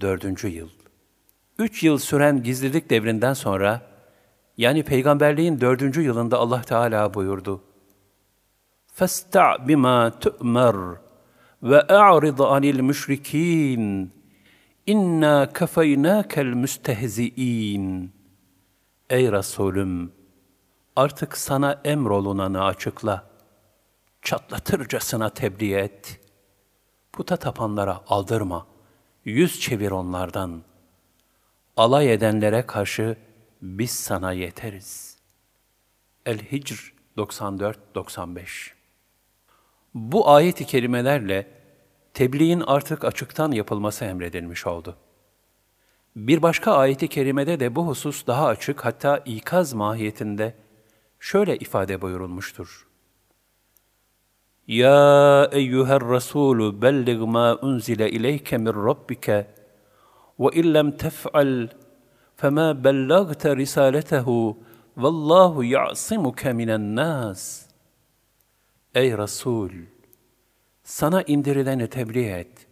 Dördüncü yıl. Üç yıl süren gizlilik devrinden sonra, yani peygamberliğin dördüncü yılında Allah Teala buyurdu. فَاسْتَعْ بِمَا تُؤْمَرُ وَاَعْرِضْ عَنِ الْمُشْرِك۪ينَ اِنَّا كَفَيْنَاكَ الْمُسْتَهْزِئ۪ينَ Ey Resulüm! Artık sana emrolunanı açıkla. Çatlatırcasına tebliğ et. Puta tapanlara aldırma. Yüz çevir onlardan. Alay edenlere karşı biz sana yeteriz. El-Hicr 94-95 Bu ayet-i kerimelerle tebliğin artık açıktan yapılması emredilmiş oldu. Bir başka ayet-i kerimede de bu husus daha açık hatta ikaz mahiyetinde şöyle ifade buyurulmuştur. Ya eyyuher Resulü bellig ma unzile ileyke min rabbike ve illem tef'al fema bellagte risaletehu vallahu ya'simuke minen nas. Ey Resul! Sana indirileni tebliğ et.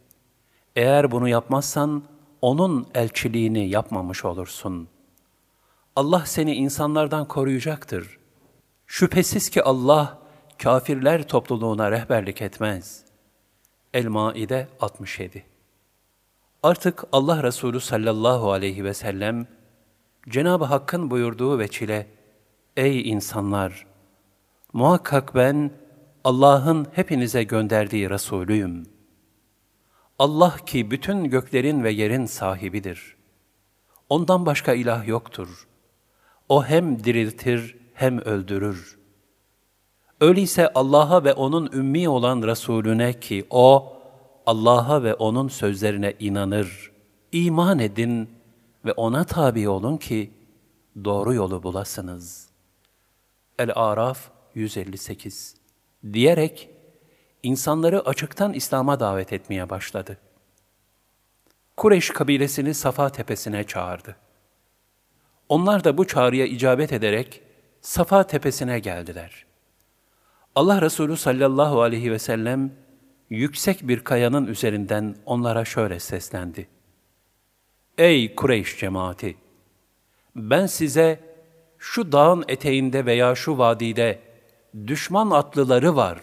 Eğer bunu yapmazsan, onun elçiliğini yapmamış olursun. Allah seni insanlardan koruyacaktır. Şüphesiz ki Allah, kafirler topluluğuna rehberlik etmez. El-Maide 67 Artık Allah Resulü sallallahu aleyhi ve sellem, Cenab-ı Hakk'ın buyurduğu veçile, Ey insanlar! Muhakkak ben, Allah'ın hepinize gönderdiği Resulüyüm. Allah ki bütün göklerin ve yerin sahibidir. Ondan başka ilah yoktur. O hem diriltir hem öldürür. Öyleyse Allah'a ve O'nun ümmi olan Resulüne ki O, Allah'a ve O'nun sözlerine inanır, iman edin ve O'na tabi olun ki doğru yolu bulasınız. El-Araf 158 diyerek insanları açıktan İslam'a davet etmeye başladı. Kureyş kabilesini Safa tepesine çağırdı. Onlar da bu çağrıya icabet ederek Safa tepesine geldiler. Allah Resulü sallallahu aleyhi ve sellem yüksek bir kayanın üzerinden onlara şöyle seslendi. Ey Kureyş cemaati! Ben size şu dağın eteğinde veya şu vadide düşman atlıları var.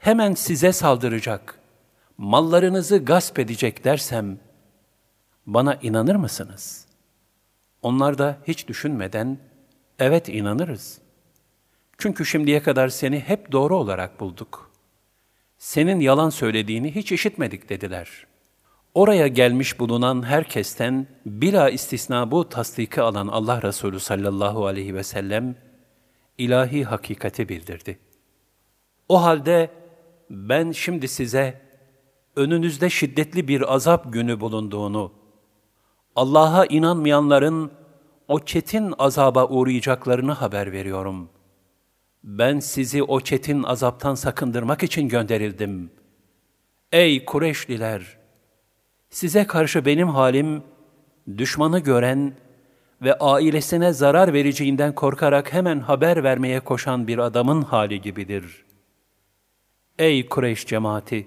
Hemen size saldıracak, mallarınızı gasp edecek dersem, bana inanır mısınız? Onlar da hiç düşünmeden, evet inanırız. Çünkü şimdiye kadar seni hep doğru olarak bulduk. Senin yalan söylediğini hiç işitmedik dediler. Oraya gelmiş bulunan herkesten bila istisna bu tasdiki alan Allah Resulü sallallahu aleyhi ve sellem, ilahi hakikati bildirdi. O halde ben şimdi size önünüzde şiddetli bir azap günü bulunduğunu, Allah'a inanmayanların o çetin azaba uğrayacaklarını haber veriyorum. Ben sizi o çetin azaptan sakındırmak için gönderildim. Ey Kureşliler! Size karşı benim halim, düşmanı gören ve ailesine zarar vereceğinden korkarak hemen haber vermeye koşan bir adamın hali gibidir. Ey Kureyş cemaati!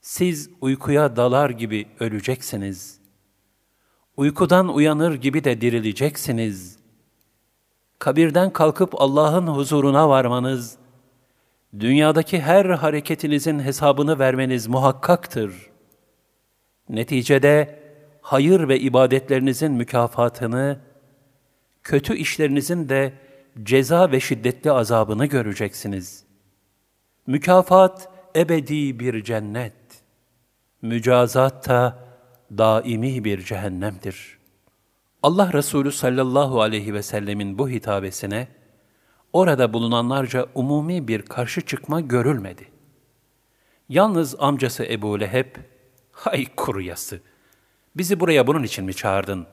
Siz uykuya dalar gibi öleceksiniz. Uykudan uyanır gibi de dirileceksiniz. Kabirden kalkıp Allah'ın huzuruna varmanız, dünyadaki her hareketinizin hesabını vermeniz muhakkaktır. Neticede, hayır ve ibadetlerinizin mükafatını, kötü işlerinizin de ceza ve şiddetli azabını göreceksiniz. Mükafat ebedi bir cennet, mücazat da daimi bir cehennemdir. Allah Resulü sallallahu aleyhi ve sellemin bu hitabesine, orada bulunanlarca umumi bir karşı çıkma görülmedi. Yalnız amcası Ebu Leheb, hay kuruyası, bizi buraya bunun için mi çağırdın?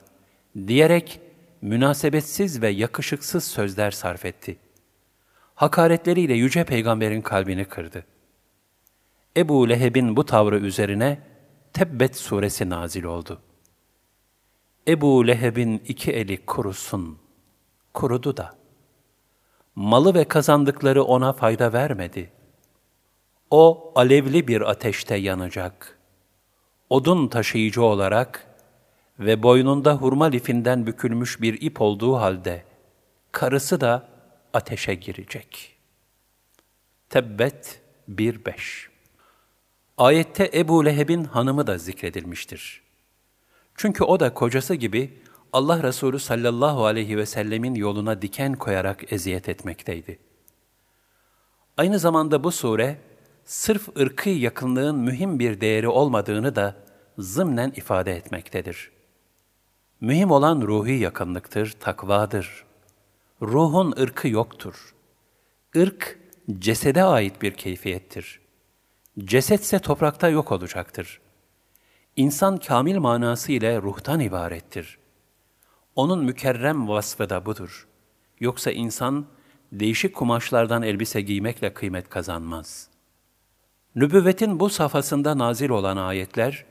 diyerek münasebetsiz ve yakışıksız sözler sarf etti. Hakaretleriyle Yüce Peygamber'in kalbini kırdı. Ebu Leheb'in bu tavrı üzerine Tebbet suresi nazil oldu. Ebu Leheb'in iki eli kurusun, kurudu da. Malı ve kazandıkları ona fayda vermedi. O alevli bir ateşte yanacak.'' odun taşıyıcı olarak ve boynunda hurma lifinden bükülmüş bir ip olduğu halde karısı da ateşe girecek. Tebbet 1.5 Ayette Ebu Leheb'in hanımı da zikredilmiştir. Çünkü o da kocası gibi Allah Resulü sallallahu aleyhi ve sellemin yoluna diken koyarak eziyet etmekteydi. Aynı zamanda bu sure, sırf ırkı yakınlığın mühim bir değeri olmadığını da zımnen ifade etmektedir. Mühim olan ruhi yakınlıktır, takvadır. Ruhun ırkı yoktur. Irk, cesede ait bir keyfiyettir. Cesetse toprakta yok olacaktır. İnsan kamil manası ile ruhtan ibarettir. Onun mükerrem vasfı da budur. Yoksa insan, değişik kumaşlardan elbise giymekle kıymet kazanmaz. Nübüvvetin bu safhasında nazil olan ayetler,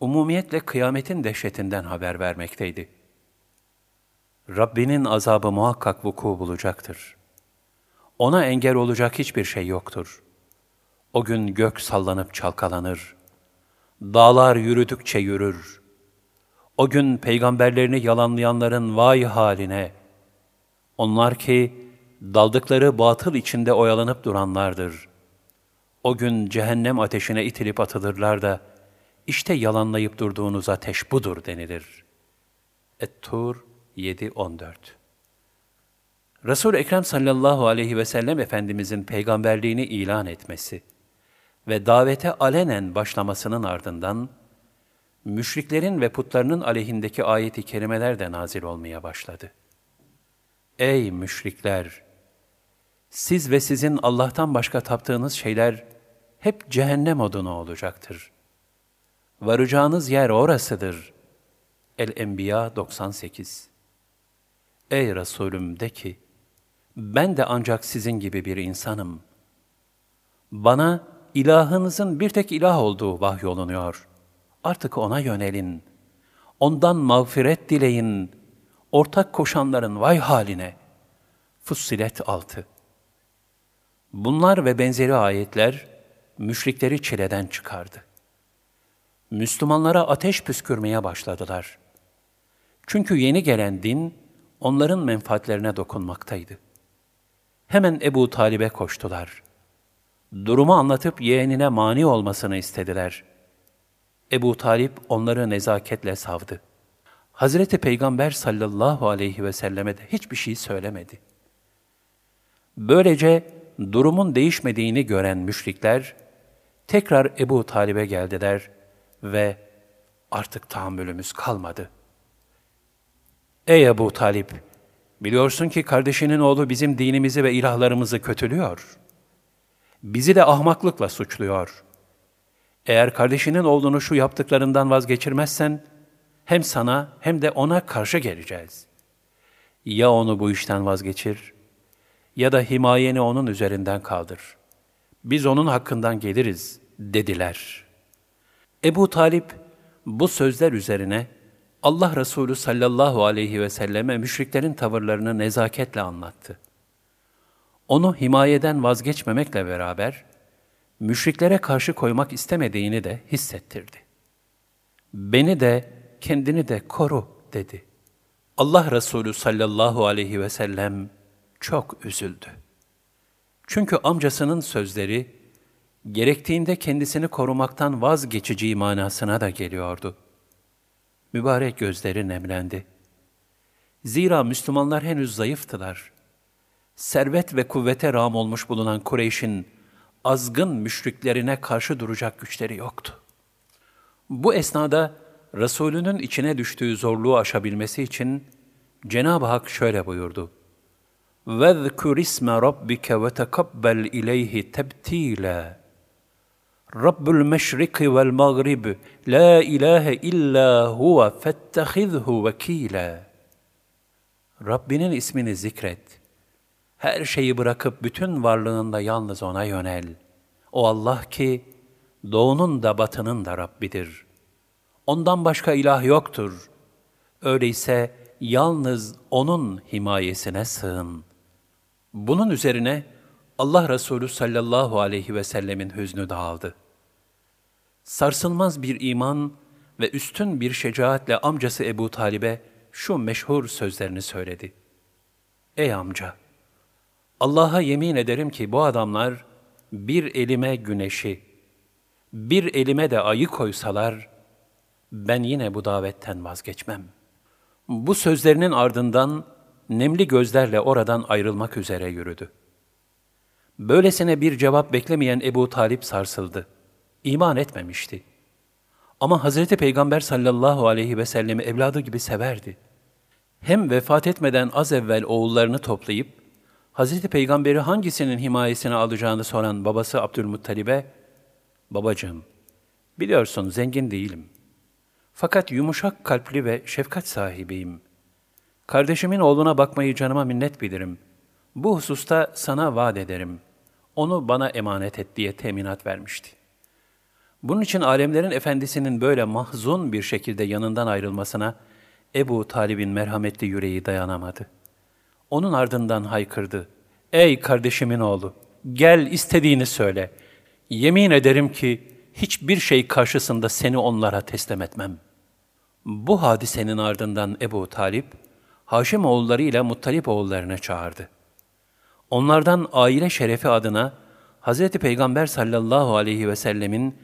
umumiyetle kıyametin dehşetinden haber vermekteydi. Rabbinin azabı muhakkak vuku bulacaktır. Ona engel olacak hiçbir şey yoktur. O gün gök sallanıp çalkalanır. Dağlar yürüdükçe yürür. O gün peygamberlerini yalanlayanların vay haline. Onlar ki daldıkları batıl içinde oyalanıp duranlardır. O gün cehennem ateşine itilip atılırlar da, işte yalanlayıp durduğunuz ateş budur denilir. Et-Tur 7-14 Resul-i Ekrem sallallahu aleyhi ve sellem Efendimizin peygamberliğini ilan etmesi ve davete alenen başlamasının ardından, müşriklerin ve putlarının aleyhindeki ayeti kerimeler de nazil olmaya başladı. Ey müşrikler! Siz ve sizin Allah'tan başka taptığınız şeyler hep cehennem odunu olacaktır. Varacağınız yer orasıdır. El-Enbiya 98 Ey Resulüm de ki, ben de ancak sizin gibi bir insanım. Bana ilahınızın bir tek ilah olduğu vahyolunuyor. Artık ona yönelin. Ondan mağfiret dileyin. Ortak koşanların vay haline. Fussilet 6 Bunlar ve benzeri ayetler müşrikleri çileden çıkardı. Müslümanlara ateş püskürmeye başladılar. Çünkü yeni gelen din onların menfaatlerine dokunmaktaydı. Hemen Ebu Talib'e koştular. Durumu anlatıp yeğenine mani olmasını istediler. Ebu Talip onları nezaketle savdı. Hazreti Peygamber sallallahu aleyhi ve selleme de hiçbir şey söylemedi. Böylece durumun değişmediğini gören müşrikler, tekrar Ebu Talib'e geldiler ve artık tahammülümüz kalmadı. Ey Ebu Talip! Biliyorsun ki kardeşinin oğlu bizim dinimizi ve ilahlarımızı kötülüyor. Bizi de ahmaklıkla suçluyor. Eğer kardeşinin oğlunu şu yaptıklarından vazgeçirmezsen, hem sana hem de ona karşı geleceğiz. Ya onu bu işten vazgeçir, ya da himayeni onun üzerinden kaldır. Biz onun hakkından geliriz, dediler. Ebu Talip, bu sözler üzerine, Allah Resulü sallallahu aleyhi ve selleme müşriklerin tavırlarını nezaketle anlattı. Onu himayeden vazgeçmemekle beraber, müşriklere karşı koymak istemediğini de hissettirdi. Beni de, kendini de koru dedi. Allah Resulü sallallahu aleyhi ve sellem çok üzüldü. Çünkü amcasının sözleri, gerektiğinde kendisini korumaktan vazgeçeceği manasına da geliyordu mübarek gözleri nemlendi. Zira Müslümanlar henüz zayıftılar Servet ve kuvvete rağm olmuş bulunan Kureyş'in azgın müşriklerine karşı duracak güçleri yoktu. Bu esnada Resulünün içine düştüğü zorluğu aşabilmesi için Cenab-ı Hak şöyle buyurdu. وَذْكُرِ اسْمَ رَبِّكَ وَتَقَبَّلْ اِلَيْهِ تَبْتِيلًا Rabbul meşriki vel mağrib, la ilahe illa huve fettehizhu vekila. Rabbinin ismini zikret. her şeyi bırakıp bütün varlığında yalnız O'na yönel. O Allah ki, doğunun da batının da Rabbidir. Ondan başka ilah yoktur. Öyleyse yalnız O'nun himayesine sığın. Bunun üzerine Allah Resulü sallallahu aleyhi ve sellemin hüznü dağıldı. Sarsılmaz bir iman ve üstün bir şecaatle amcası Ebu Talib'e şu meşhur sözlerini söyledi. Ey amca! Allah'a yemin ederim ki bu adamlar bir elime güneşi, bir elime de ayı koysalar, ben yine bu davetten vazgeçmem. Bu sözlerinin ardından nemli gözlerle oradan ayrılmak üzere yürüdü. Böylesine bir cevap beklemeyen Ebu Talip sarsıldı. İman etmemişti. Ama Hazreti Peygamber sallallahu aleyhi ve sellemi evladı gibi severdi. Hem vefat etmeden az evvel oğullarını toplayıp, Hazreti Peygamber'i hangisinin himayesine alacağını soran babası Abdülmuttalib'e, Babacığım, biliyorsun zengin değilim. Fakat yumuşak kalpli ve şefkat sahibiyim. Kardeşimin oğluna bakmayı canıma minnet bilirim. Bu hususta sana vaat ederim. Onu bana emanet et diye teminat vermişti. Bunun için alemlerin efendisinin böyle mahzun bir şekilde yanından ayrılmasına Ebu Talib'in merhametli yüreği dayanamadı. Onun ardından haykırdı. Ey kardeşimin oğlu, gel istediğini söyle. Yemin ederim ki hiçbir şey karşısında seni onlara teslim etmem. Bu hadisenin ardından Ebu Talip, Haşim oğulları ile Muttalip oğullarını çağırdı. Onlardan aile şerefi adına Hz. Peygamber sallallahu aleyhi ve sellemin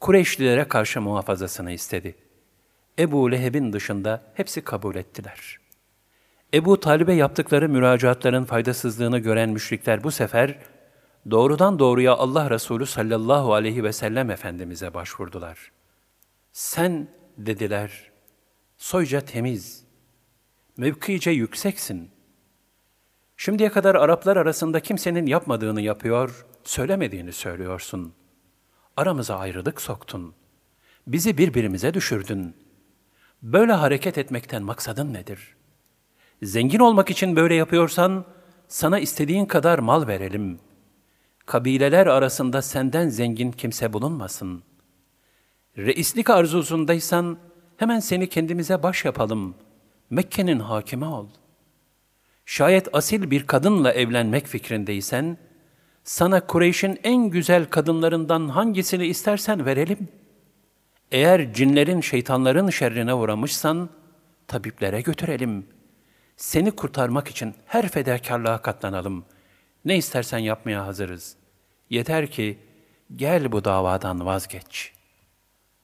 Kureyşlilere karşı muhafazasını istedi. Ebu Leheb'in dışında hepsi kabul ettiler. Ebu Talib'e yaptıkları müracaatların faydasızlığını gören müşrikler bu sefer doğrudan doğruya Allah Resulü sallallahu aleyhi ve sellem Efendimiz'e başvurdular. Sen, dediler, soyca temiz, mevkice yükseksin. Şimdiye kadar Araplar arasında kimsenin yapmadığını yapıyor, söylemediğini söylüyorsun. Aramıza ayrılık soktun. Bizi birbirimize düşürdün. Böyle hareket etmekten maksadın nedir? Zengin olmak için böyle yapıyorsan, sana istediğin kadar mal verelim. Kabileler arasında senden zengin kimse bulunmasın. Reislik arzusundaysan, hemen seni kendimize baş yapalım. Mekke'nin hakimi ol. Şayet asil bir kadınla evlenmek fikrindeysen, sana Kureyş'in en güzel kadınlarından hangisini istersen verelim. Eğer cinlerin, şeytanların şerrine uğramışsan, tabiplere götürelim. Seni kurtarmak için her fedakarlığa katlanalım. Ne istersen yapmaya hazırız. Yeter ki gel bu davadan vazgeç.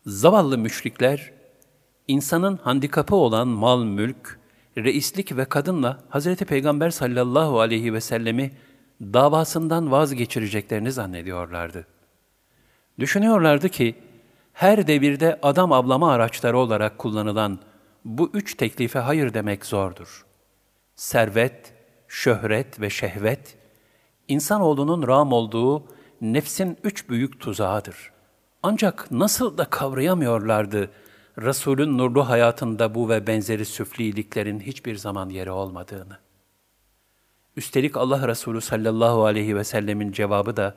Zavallı müşrikler, insanın handikapı olan mal, mülk, reislik ve kadınla Hz. Peygamber sallallahu aleyhi ve sellemi davasından vazgeçireceklerini zannediyorlardı. Düşünüyorlardı ki, her devirde adam avlama araçları olarak kullanılan bu üç teklife hayır demek zordur. Servet, şöhret ve şehvet, insanoğlunun ram olduğu nefsin üç büyük tuzağıdır. Ancak nasıl da kavrayamıyorlardı Resulün nurlu hayatında bu ve benzeri süfliliklerin hiçbir zaman yeri olmadığını. Üstelik Allah Resulü sallallahu aleyhi ve sellemin cevabı da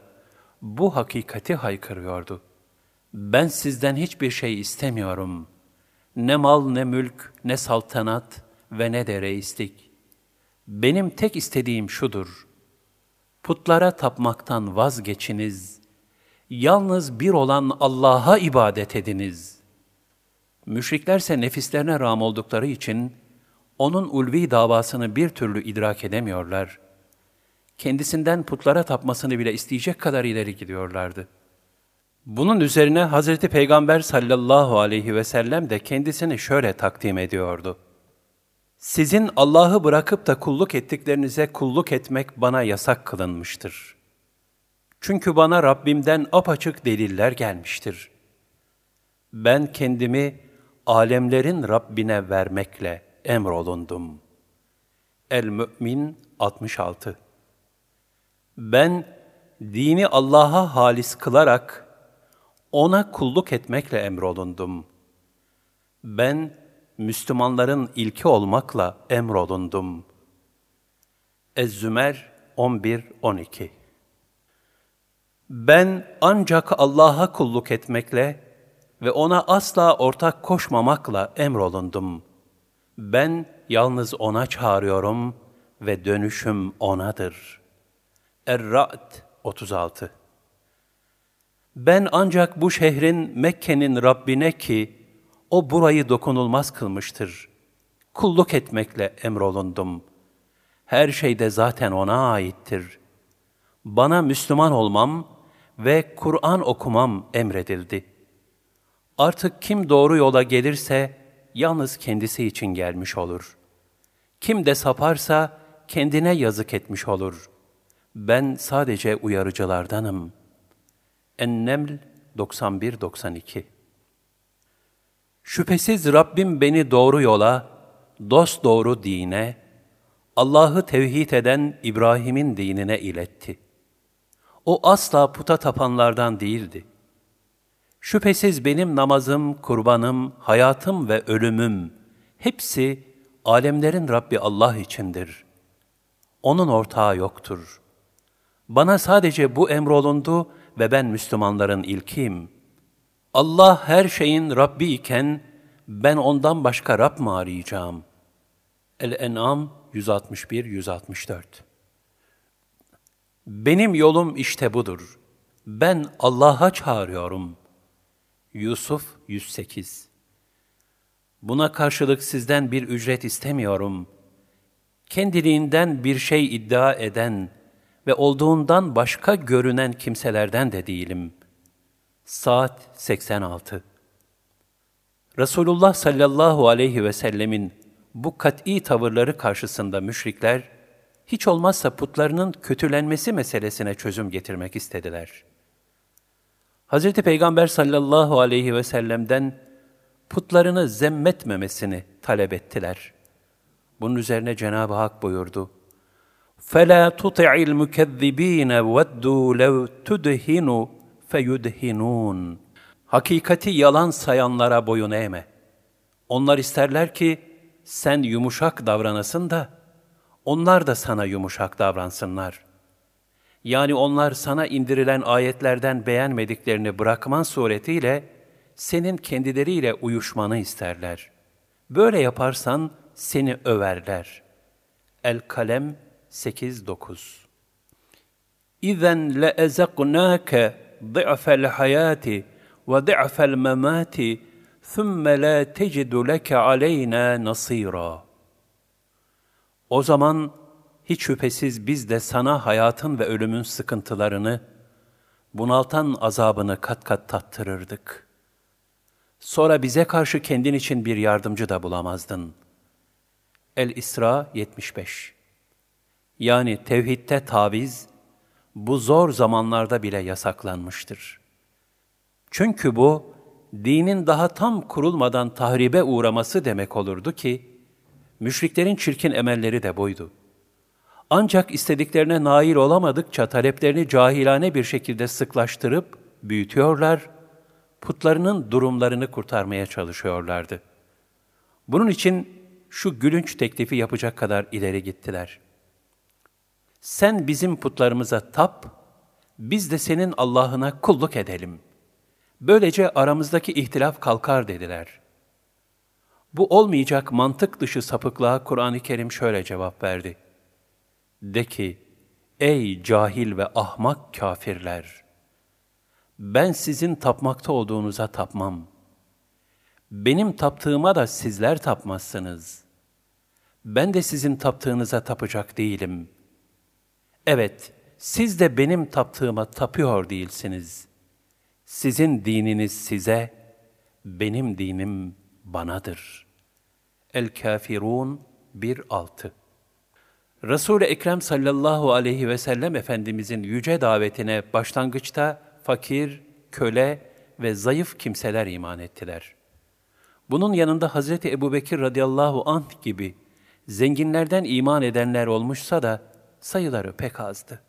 bu hakikati haykırıyordu. Ben sizden hiçbir şey istemiyorum. Ne mal ne mülk ne saltanat ve ne de reislik. Benim tek istediğim şudur. Putlara tapmaktan vazgeçiniz. Yalnız bir olan Allah'a ibadet ediniz. Müşriklerse nefislerine ram oldukları için, onun ulvi davasını bir türlü idrak edemiyorlar. Kendisinden putlara tapmasını bile isteyecek kadar ileri gidiyorlardı. Bunun üzerine Hazreti Peygamber sallallahu aleyhi ve sellem de kendisini şöyle takdim ediyordu. Sizin Allah'ı bırakıp da kulluk ettiklerinize kulluk etmek bana yasak kılınmıştır. Çünkü bana Rabbimden apaçık deliller gelmiştir. Ben kendimi alemlerin Rabbine vermekle emrolundum. El-Mü'min 66 Ben dini Allah'a halis kılarak ona kulluk etmekle emrolundum. Ben Müslümanların ilki olmakla emrolundum. Ez-Zümer 11-12 Ben ancak Allah'a kulluk etmekle ve ona asla ortak koşmamakla emrolundum.'' Ben yalnız O'na çağırıyorum ve dönüşüm O'nadır. Er-Ra'd 36 Ben ancak bu şehrin Mekke'nin Rabbine ki, o burayı dokunulmaz kılmıştır. Kulluk etmekle emrolundum. Her şey de zaten O'na aittir. Bana Müslüman olmam ve Kur'an okumam emredildi. Artık kim doğru yola gelirse, yalnız kendisi için gelmiş olur. Kim de saparsa, kendine yazık etmiş olur. Ben sadece uyarıcılardanım. Enneml 91-92 Şüphesiz Rabbim beni doğru yola, dost doğru dine, Allah'ı tevhid eden İbrahim'in dinine iletti. O asla puta tapanlardan değildi. Şüphesiz benim namazım, kurbanım, hayatım ve ölümüm hepsi alemlerin Rabbi Allah içindir. Onun ortağı yoktur. Bana sadece bu emrolundu ve ben Müslümanların ilkiyim. Allah her şeyin Rabbi iken ben ondan başka Rab mı arayacağım? El-En'am 161-164 Benim yolum işte budur. Ben Allah'a çağırıyorum. Yusuf 108 Buna karşılık sizden bir ücret istemiyorum. Kendiliğinden bir şey iddia eden ve olduğundan başka görünen kimselerden de değilim. Saat 86 Resulullah sallallahu aleyhi ve sellemin bu kat'i tavırları karşısında müşrikler, hiç olmazsa putlarının kötülenmesi meselesine çözüm getirmek istediler. Hz. Peygamber sallallahu aleyhi ve sellem'den putlarını zemmetmemesini talep ettiler. Bunun üzerine Cenab-ı Hak buyurdu. فَلَا تُطِعِ الْمُكَذِّب۪ينَ وَدُّوا لَوْ تُدْهِنُوا feyudhinun. Hakikati yalan sayanlara boyun eğme. Onlar isterler ki sen yumuşak davranasın da onlar da sana yumuşak davransınlar. Yani onlar sana indirilen ayetlerden beğenmediklerini bırakman suretiyle senin kendileriyle uyuşmanı isterler. Böyle yaparsan seni överler. El-Kalem 8-9 İzen le ezeknâke ضعف hayati ve ضعف memati ثُمَّ لَا تَجِدُ لَكَ عَلَيْنَا نَصِيرًا O zaman hiç şüphesiz biz de sana hayatın ve ölümün sıkıntılarını, bunaltan azabını kat kat tattırırdık. Sonra bize karşı kendin için bir yardımcı da bulamazdın. El-İsra 75 Yani tevhitte taviz, bu zor zamanlarda bile yasaklanmıştır. Çünkü bu, dinin daha tam kurulmadan tahribe uğraması demek olurdu ki, müşriklerin çirkin emelleri de buydu. Ancak istediklerine nail olamadıkça taleplerini cahilane bir şekilde sıklaştırıp büyütüyorlar, putlarının durumlarını kurtarmaya çalışıyorlardı. Bunun için şu gülünç teklifi yapacak kadar ileri gittiler. Sen bizim putlarımıza tap, biz de senin Allah'ına kulluk edelim. Böylece aramızdaki ihtilaf kalkar dediler. Bu olmayacak mantık dışı sapıklığa Kur'an-ı Kerim şöyle cevap verdi. De ki, ey cahil ve ahmak kafirler! Ben sizin tapmakta olduğunuza tapmam. Benim taptığıma da sizler tapmazsınız. Ben de sizin taptığınıza tapacak değilim. Evet, siz de benim taptığıma tapıyor değilsiniz. Sizin dininiz size, benim dinim banadır. El-Kafirun 1.6 Resul-i Ekrem sallallahu aleyhi ve sellem Efendimizin yüce davetine başlangıçta fakir, köle ve zayıf kimseler iman ettiler. Bunun yanında Hazreti Ebubekir radıyallahu anh gibi zenginlerden iman edenler olmuşsa da sayıları pek azdı.